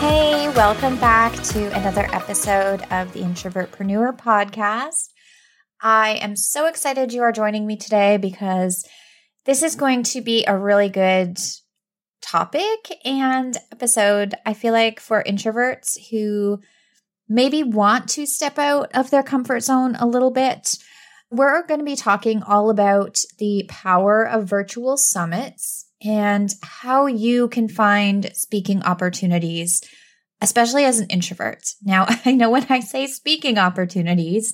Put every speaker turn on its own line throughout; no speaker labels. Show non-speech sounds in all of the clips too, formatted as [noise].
Hey, welcome back to another episode of the Introvertpreneur podcast. I am so excited you are joining me today because this is going to be a really good topic and episode, I feel like, for introverts who maybe want to step out of their comfort zone a little bit. We're going to be talking all about the power of virtual summits and how you can find speaking opportunities, especially as an introvert. Now, [laughs] I know when I say speaking opportunities,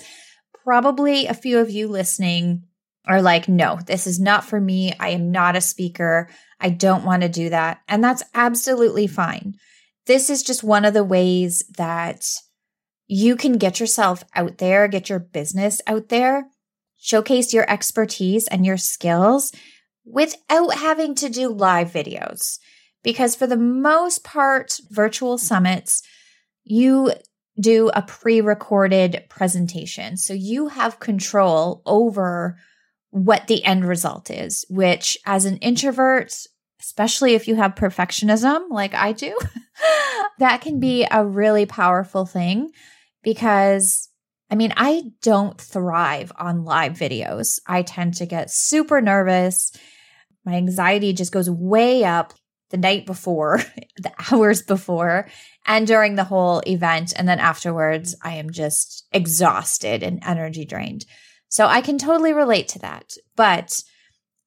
probably a few of you listening are like, no, this is not for me. I am not a speaker. I don't want to do that. And that's absolutely fine. This is just one of the ways that you can get yourself out there, get your business out there, showcase your expertise and your skills without having to do live videos. Because for the most part, virtual summits, you do a pre recorded presentation. So you have control over what the end result is, which as an introvert, especially if you have perfectionism like I do, [laughs] that can be a really powerful thing because I mean, I don't thrive on live videos. I tend to get super nervous my anxiety just goes way up the night before, [laughs] the hours before, and during the whole event. And then afterwards, I am just exhausted and energy drained. So I can totally relate to that. But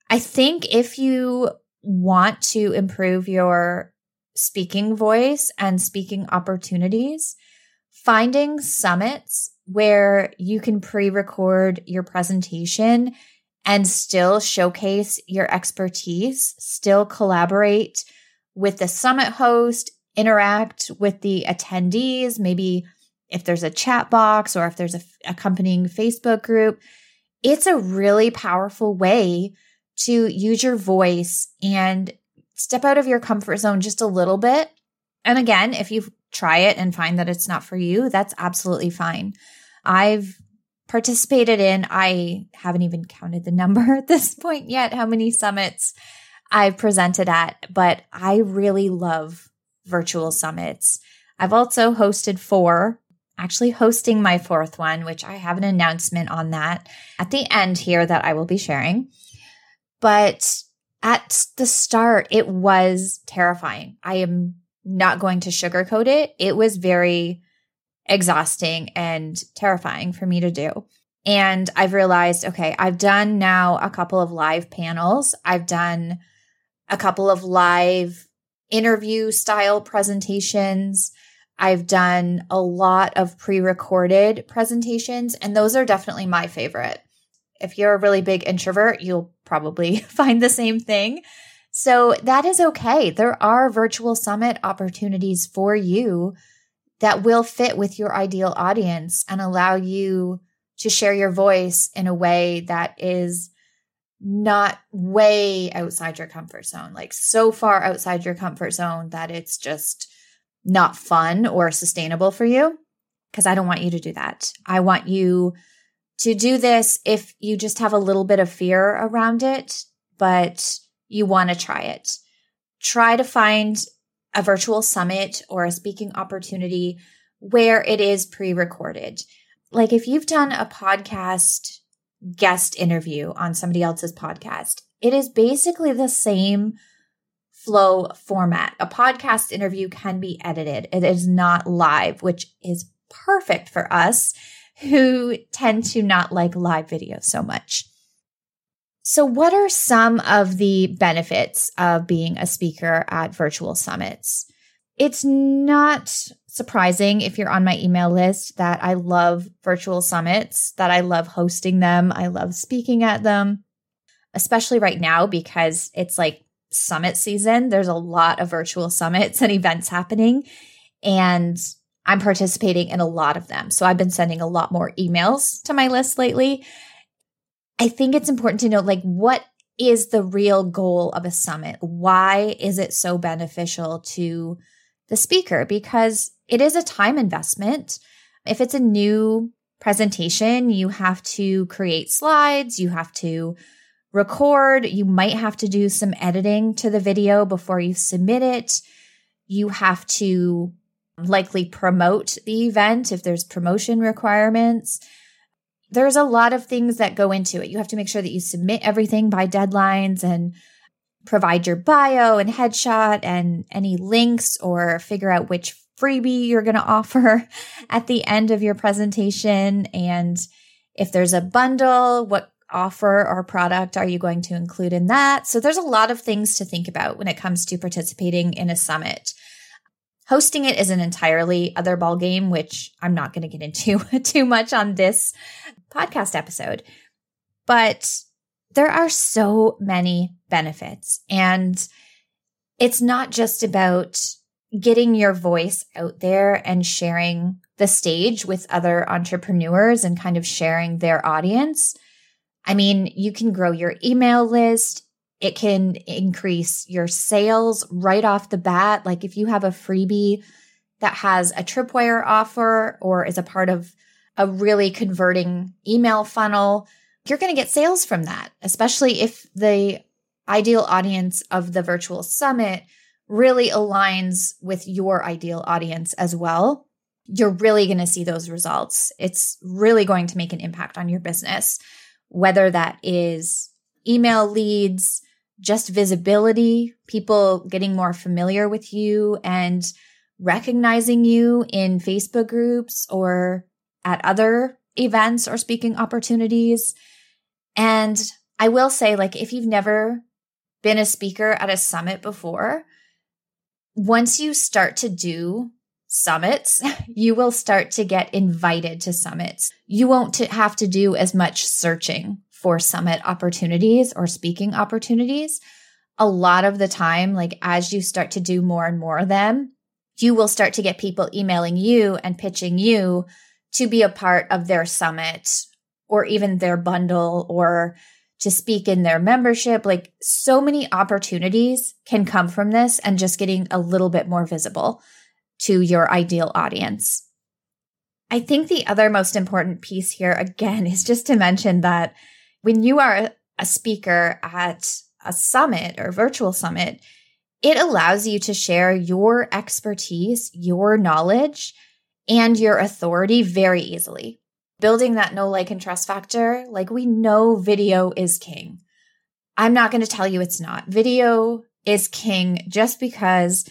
I think if you want to improve your speaking voice and speaking opportunities, finding summits where you can pre record your presentation and still showcase your expertise, still collaborate with the summit host, interact with the attendees, maybe if there's a chat box or if there's a accompanying Facebook group. It's a really powerful way to use your voice and step out of your comfort zone just a little bit. And again, if you try it and find that it's not for you, that's absolutely fine. I've participated in, I haven't even counted the number [laughs] at this point yet, how many summits I've presented at, but I really love virtual summits. I've also hosted four, actually hosting my fourth one, which I have an announcement on that at the end here that I will be sharing. But at the start, it was terrifying. I am not going to sugarcoat it. It was very exhausting and terrifying for me to do. And I've realized, okay, I've done now a couple of live panels. I've done a couple of live interview style presentations. I've done a lot of pre recorded presentations, and those are definitely my favorite. If you're a really big introvert, you'll probably [laughs] find the same thing. So that is okay. There are virtual summit opportunities for you that will fit with your ideal audience and allow you to share your voice in a way that is not way outside your comfort zone, like so far outside your comfort zone that it's just not fun or sustainable for you. Because I don't want you to do that. I want you to do this if you just have a little bit of fear around it, but you want to try it. Try to find a virtual summit or a speaking opportunity where it is pre recorded. Like if you've done a podcast guest interview on somebody else's podcast, it is basically the same flow format. A podcast interview can be edited, it is not live, which is perfect for us who tend to not like live video so much. So, what are some of the benefits of being a speaker at virtual summits? It's not surprising if you're on my email list that I love virtual summits, that I love hosting them, I love speaking at them, especially right now because it's like summit season. There's a lot of virtual summits and events happening, and I'm participating in a lot of them. So I've been sending a lot more emails to my list lately. I think it's important to know like what is the real goal of a summit? Why is it so beneficial to the speaker? Because it is a time investment. If it's a new presentation, you have to create slides, you have to record, you might have to do some editing to the video before you submit it. You have to likely promote the event if there's promotion requirements. There's a lot of things that go into it. You have to make sure that you submit everything by deadlines and provide your bio and headshot and any links or figure out which freebie you're going [laughs] to offer at the end of your presentation. And if there's a bundle, what offer or product are you going to include in that? So there's a lot of things to think about when it comes to participating in a summit. Hosting it is an entirely other ballgame, which I'm not going to get into [laughs] too much on this podcast episode. But there are so many benefits. And it's not just about getting your voice out there and sharing the stage with other entrepreneurs and kind of sharing their audience. I mean, you can grow your email list. It can increase your sales right off the bat. Like if you have a freebie that has a tripwire offer or is a part of a really converting email funnel, you're going to get sales from that, especially if the ideal audience of the virtual summit really aligns with your ideal audience as well. You're really going to see those results. It's really going to make an impact on your business, whether that is email leads, just visibility, people getting more familiar with you and recognizing you in Facebook groups or at other events or speaking opportunities. And I will say, like, if you've never been a speaker at a summit before, once you start to do summits, [laughs] you will start to get invited to summits. You won't have to do as much searching for summit opportunities or speaking opportunities. A lot of the time, like as you start to do more and more of them, you will start to get people emailing you and pitching you to be a part of their summit or even their bundle or to speak in their membership. Like so many opportunities can come from this and just getting a little bit more visible to your ideal audience. I think the other most important piece here, again, [laughs] is just to mention that when you are a speaker at a summit or virtual summit, it allows you to share your expertise, your knowledge, and your authority very easily. Building that know, like, and trust factor, like we know video is king. I'm not going to tell you it's not. Video is king just because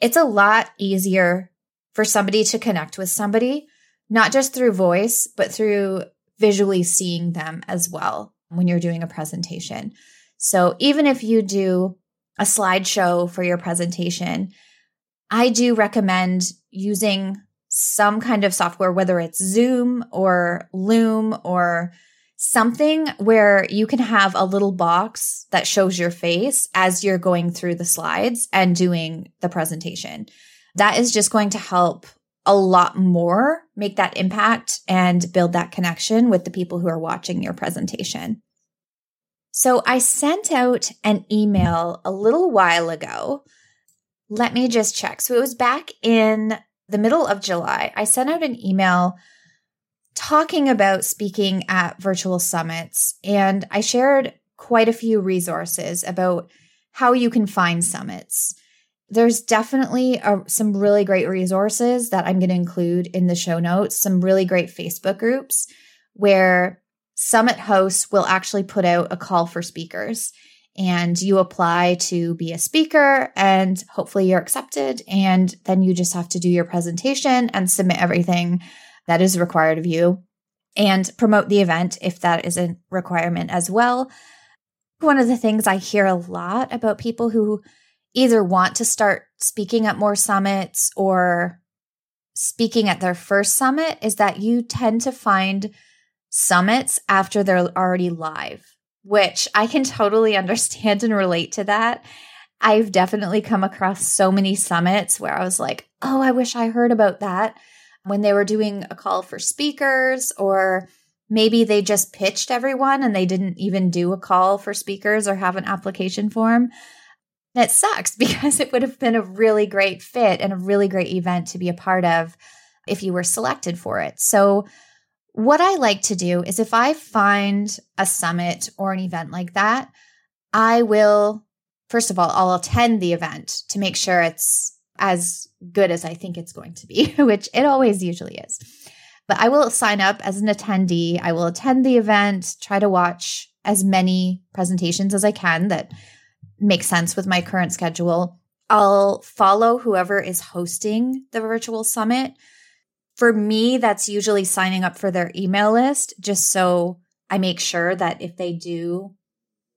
it's a lot easier for somebody to connect with somebody, not just through voice, but through visually seeing them as well when you're doing a presentation. So even if you do a slideshow for your presentation, I do recommend using some kind of software, whether it's Zoom or Loom or something where you can have a little box that shows your face as you're going through the slides and doing the presentation. That is just going to help a lot more make that impact and build that connection with the people who are watching your presentation. So I sent out an email a little while ago. Let me just check. So it was back in the middle of July. I sent out an email talking about speaking at virtual summits, and I shared quite a few resources about how you can find summits there's definitely a, some really great resources that I'm going to include in the show notes, some really great Facebook groups where summit hosts will actually put out a call for speakers and you apply to be a speaker and hopefully you're accepted and then you just have to do your presentation and submit everything that is required of you and promote the event if that is a requirement as well. One of the things I hear a lot about people who either want to start speaking at more summits or speaking at their first summit is that you tend to find summits after they're already live, which I can totally understand and relate to that. I've definitely come across so many summits where I was like, oh, I wish I heard about that when they were doing a call for speakers, or maybe they just pitched everyone and they didn't even do a call for speakers or have an application form. That sucks [laughs] because it would have been a really great fit and a really great event to be a part of if you were selected for it. So, what I like to do is if I find a summit or an event like that, I will, first of all, I'll attend the event to make sure it's as good as I think it's going to be, [laughs] which it always usually is. But I will sign up as an attendee. I will attend the event, try to watch as many presentations as I can that make sense with my current schedule. I'll follow whoever is hosting the virtual summit. For me, that's usually signing up for their email list just so I make sure that if they do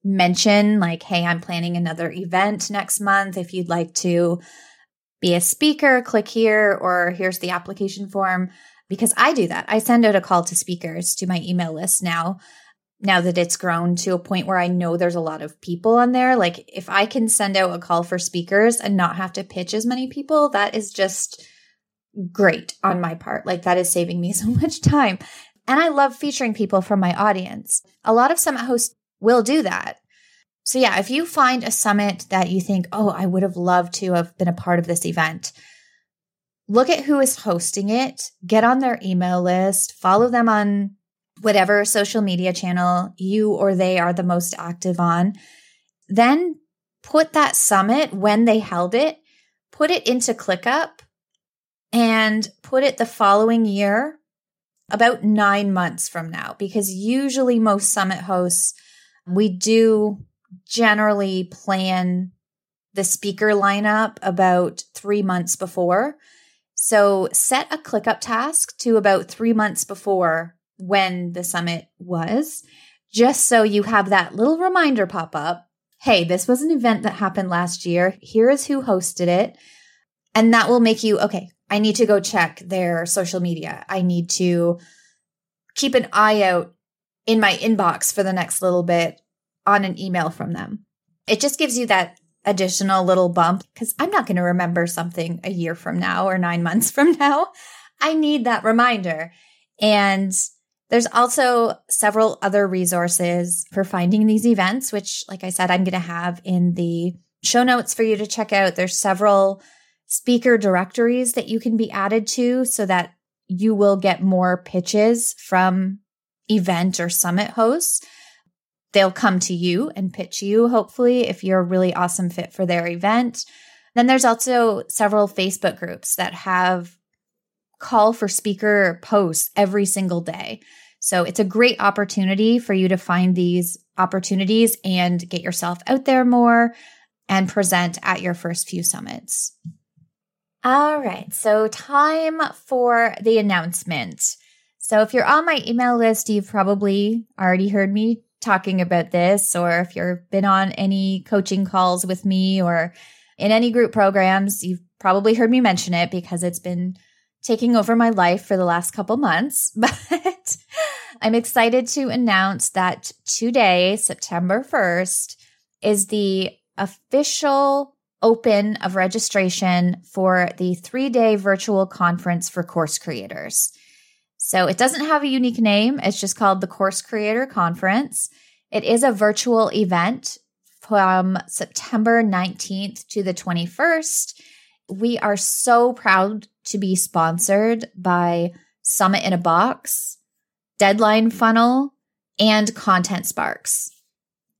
mention, like, hey, I'm planning another event next month, if you'd like to be a speaker, click here, or here's the application form. Because I do that. I send out a call to speakers to my email list now, now that it's grown to a point where I know there's a lot of people on there. Like, if I can send out a call for speakers and not have to pitch as many people, that is just great on my part. Like, that is saving me [laughs] so much time. And I love featuring people from my audience. A lot of summit hosts will do that. So, yeah, if you find a summit that you think, oh, I would have loved to have been a part of this event, look at who is hosting it, get on their email list, follow them on whatever social media channel you or they are the most active on. Then put that summit when they held it, put it into ClickUp and put it the following year, about nine months from now, because usually most summit hosts, we do generally plan the speaker lineup about three months before. So set a ClickUp task to about three months before when the summit was, just so you have that little reminder pop up. Hey, this was an event that happened last year. Here is who hosted it. And that will make you, okay, I need to go check their social media. I need to keep an eye out in my inbox for the next little bit on an email from them. It just gives you that additional little bump because I'm not going to remember something a year from now or nine months [laughs] from now. I need that reminder. And there's also several other resources for finding these events, which, like I said, I'm going to have in the show notes for you to check out. There's several speaker directories that you can be added to so that you will get more pitches from event or summit hosts they'll come to you and pitch you, hopefully, if you're a really awesome fit for their event. Then there's also several Facebook groups that have call for speaker posts every single day. So it's a great opportunity for you to find these opportunities and get yourself out there more and present at your first few summits. All right, so time for the announcement. So if you're on my email list, you've probably already heard me talking about this, or if you've been on any coaching calls with me or in any group programs, you've probably heard me mention it because it's been taking over my life for the last couple months. [laughs] But I'm excited to announce that today, September 1st, is the official open of registration for the three day virtual conference for course creators. So it doesn't have a unique name. It's just called the Course Creator Conference. It is a virtual event from September 19th to the 21st. We are so proud to be sponsored by Summit in a Box, Deadline Funnel, and Content Sparks.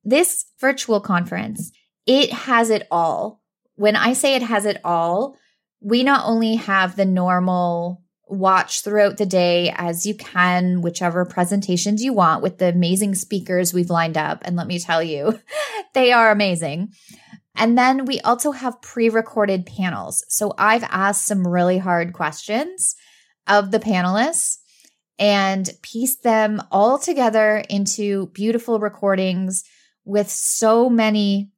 This virtual conference, it has it all. When I say it has it all, we not only have the normal watch throughout the day as you can, whichever presentations you want with the amazing speakers we've lined up. And let me tell you, [laughs] they are amazing. And then we also have pre recorded panels. So I've asked some really hard questions of the panelists and pieced them all together into beautiful recordings with so many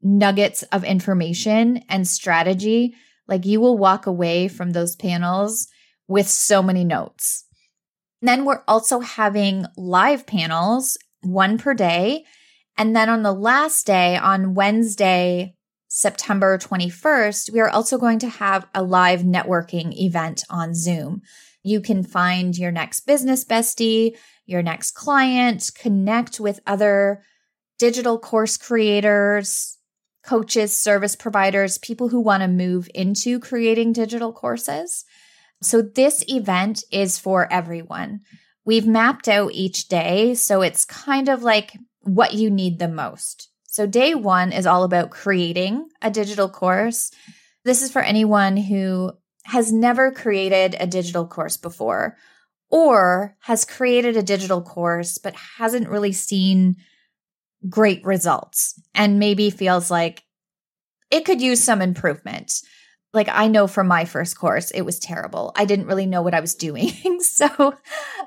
nuggets of information and strategy. Like you will walk away from those panels with so many notes. Then we're also having live panels, one per day. And then on the last day, on Wednesday, September 21st, we are also going to have a live networking event on Zoom. You can find your next business bestie, your next client, connect with other digital course creators, coaches, service providers, people who want to move into creating digital courses. So this event is for everyone. We've mapped out each day. So it's kind of like what you need the most. So day one is all about creating a digital course. This is for anyone who has never created a digital course before or has created a digital course but hasn't really seen great results and maybe feels like it could use some improvement. Like I know from my first course, it was terrible. I didn't really know what I was doing. [laughs] so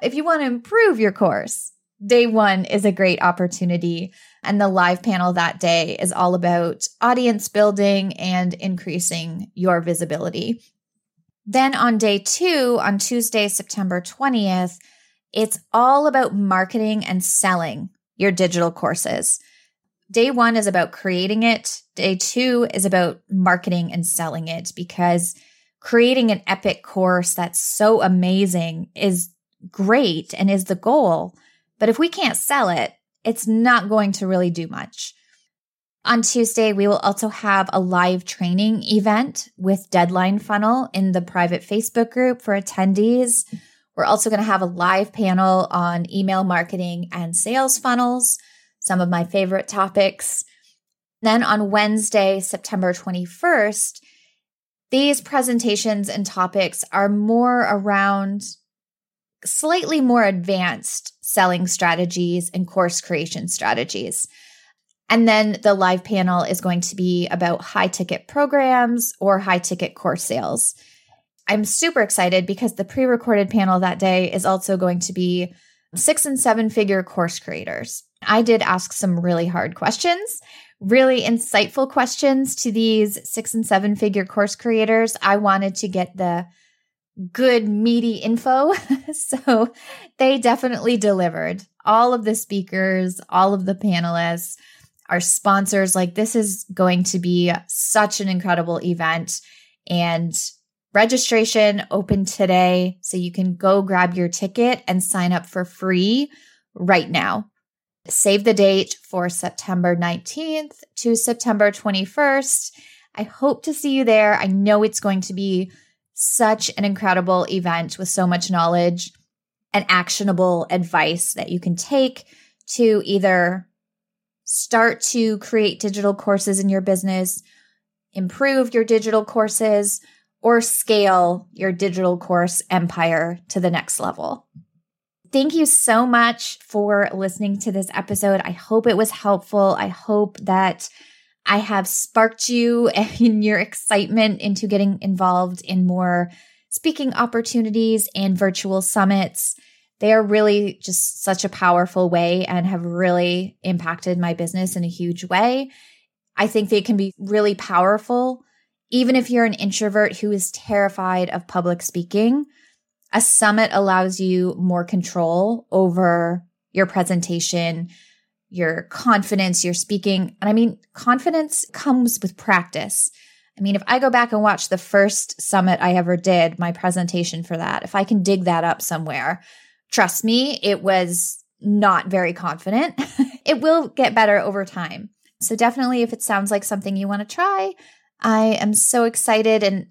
if you want to improve your course, day one is a great opportunity. And the live panel that day is all about audience building and increasing your visibility. Then on day two, on Tuesday, September 20th, it's all about marketing and selling your digital courses. Day one is about creating it. Day two is about marketing and selling it because creating an epic course that's so amazing is great and is the goal. But if we can't sell it, it's not going to really do much. On Tuesday, we will also have a live training event with Deadline Funnel in the private Facebook group for attendees. We're also going to have a live panel on email marketing and sales funnels, some of my favorite topics. Then on Wednesday, September 21st, these presentations and topics are more around slightly more advanced selling strategies and course creation strategies. And then the live panel is going to be about high ticket programs or high ticket course sales. I'm super excited because the pre recorded panel that day is also going to be six and seven figure course creators. I did ask some really hard questions, really insightful questions to these six and seven figure course creators. I wanted to get the good, meaty info. [laughs] so they definitely delivered. All of the speakers, all of the panelists, our sponsors, like this is going to be such an incredible event. And Registration open today, so you can go grab your ticket and sign up for free right now. Save the date for September 19th to September 21st. I hope to see you there. I know it's going to be such an incredible event with so much knowledge and actionable advice that you can take to either start to create digital courses in your business, improve your digital courses, or scale your digital course empire to the next level. Thank you so much for listening to this episode. I hope it was helpful. I hope that I have sparked you [laughs] and your excitement into getting involved in more speaking opportunities and virtual summits. They are really just such a powerful way and have really impacted my business in a huge way. I think they can be really powerful even if you're an introvert who is terrified of public speaking, a summit allows you more control over your presentation, your confidence, your speaking. And I mean, confidence comes with practice. I mean, if I go back and watch the first summit I ever did, my presentation for that, if I can dig that up somewhere, trust me, it was not very confident. [laughs] it will get better over time. So, definitely, if it sounds like something you want to try, I am so excited and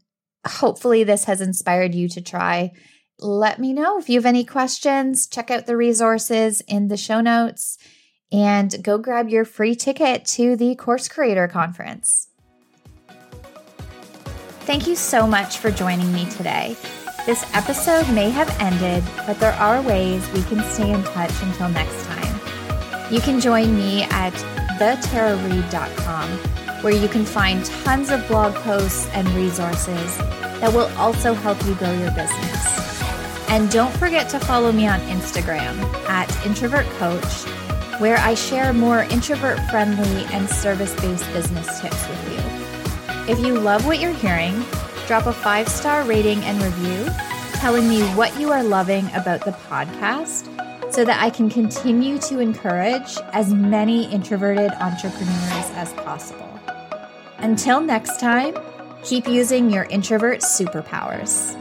hopefully this has inspired you to try. Let me know if you have any questions. Check out the resources in the show notes and go grab your free ticket to the Course Creator Conference. Thank you so much for joining me today. This episode may have ended, but there are ways we can stay in touch until next time. You can join me at thetarareed.com where you can find tons of blog posts and resources that will also help you grow your business. And don't forget to follow me on Instagram at Introvert Coach, where I share more introvert friendly and service based business tips with you. If you love what you're hearing, drop a five star rating and review telling me what you are loving about the podcast so that I can continue to encourage as many introverted entrepreneurs as possible. Until next time, keep using your introvert superpowers.